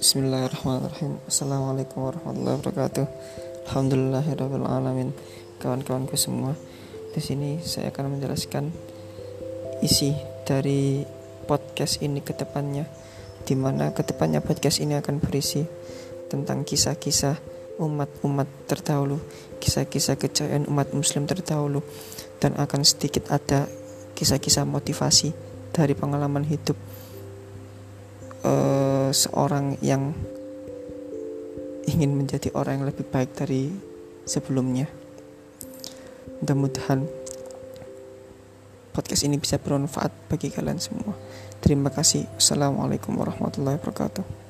Bismillahirrahmanirrahim. Assalamualaikum warahmatullahi wabarakatuh. Alhamdulillahirrahmanirrahim Kawan-kawanku semua Di sini saya akan menjelaskan Isi dari podcast ini ke depannya. Di mana ke depannya podcast ini akan berisi Tentang kisah-kisah umat-umat terdahulu Kisah-kisah kejayaan umat muslim terdahulu Dan akan sedikit ada kisah-kisah motivasi Dari pengalaman hidup uh, seorang yang ingin menjadi orang yang lebih baik dari sebelumnya. Mudah-mudahan podcast ini bisa bermanfaat bagi kalian semua. Terima kasih. Assalamualaikum warahmatullahi wabarakatuh.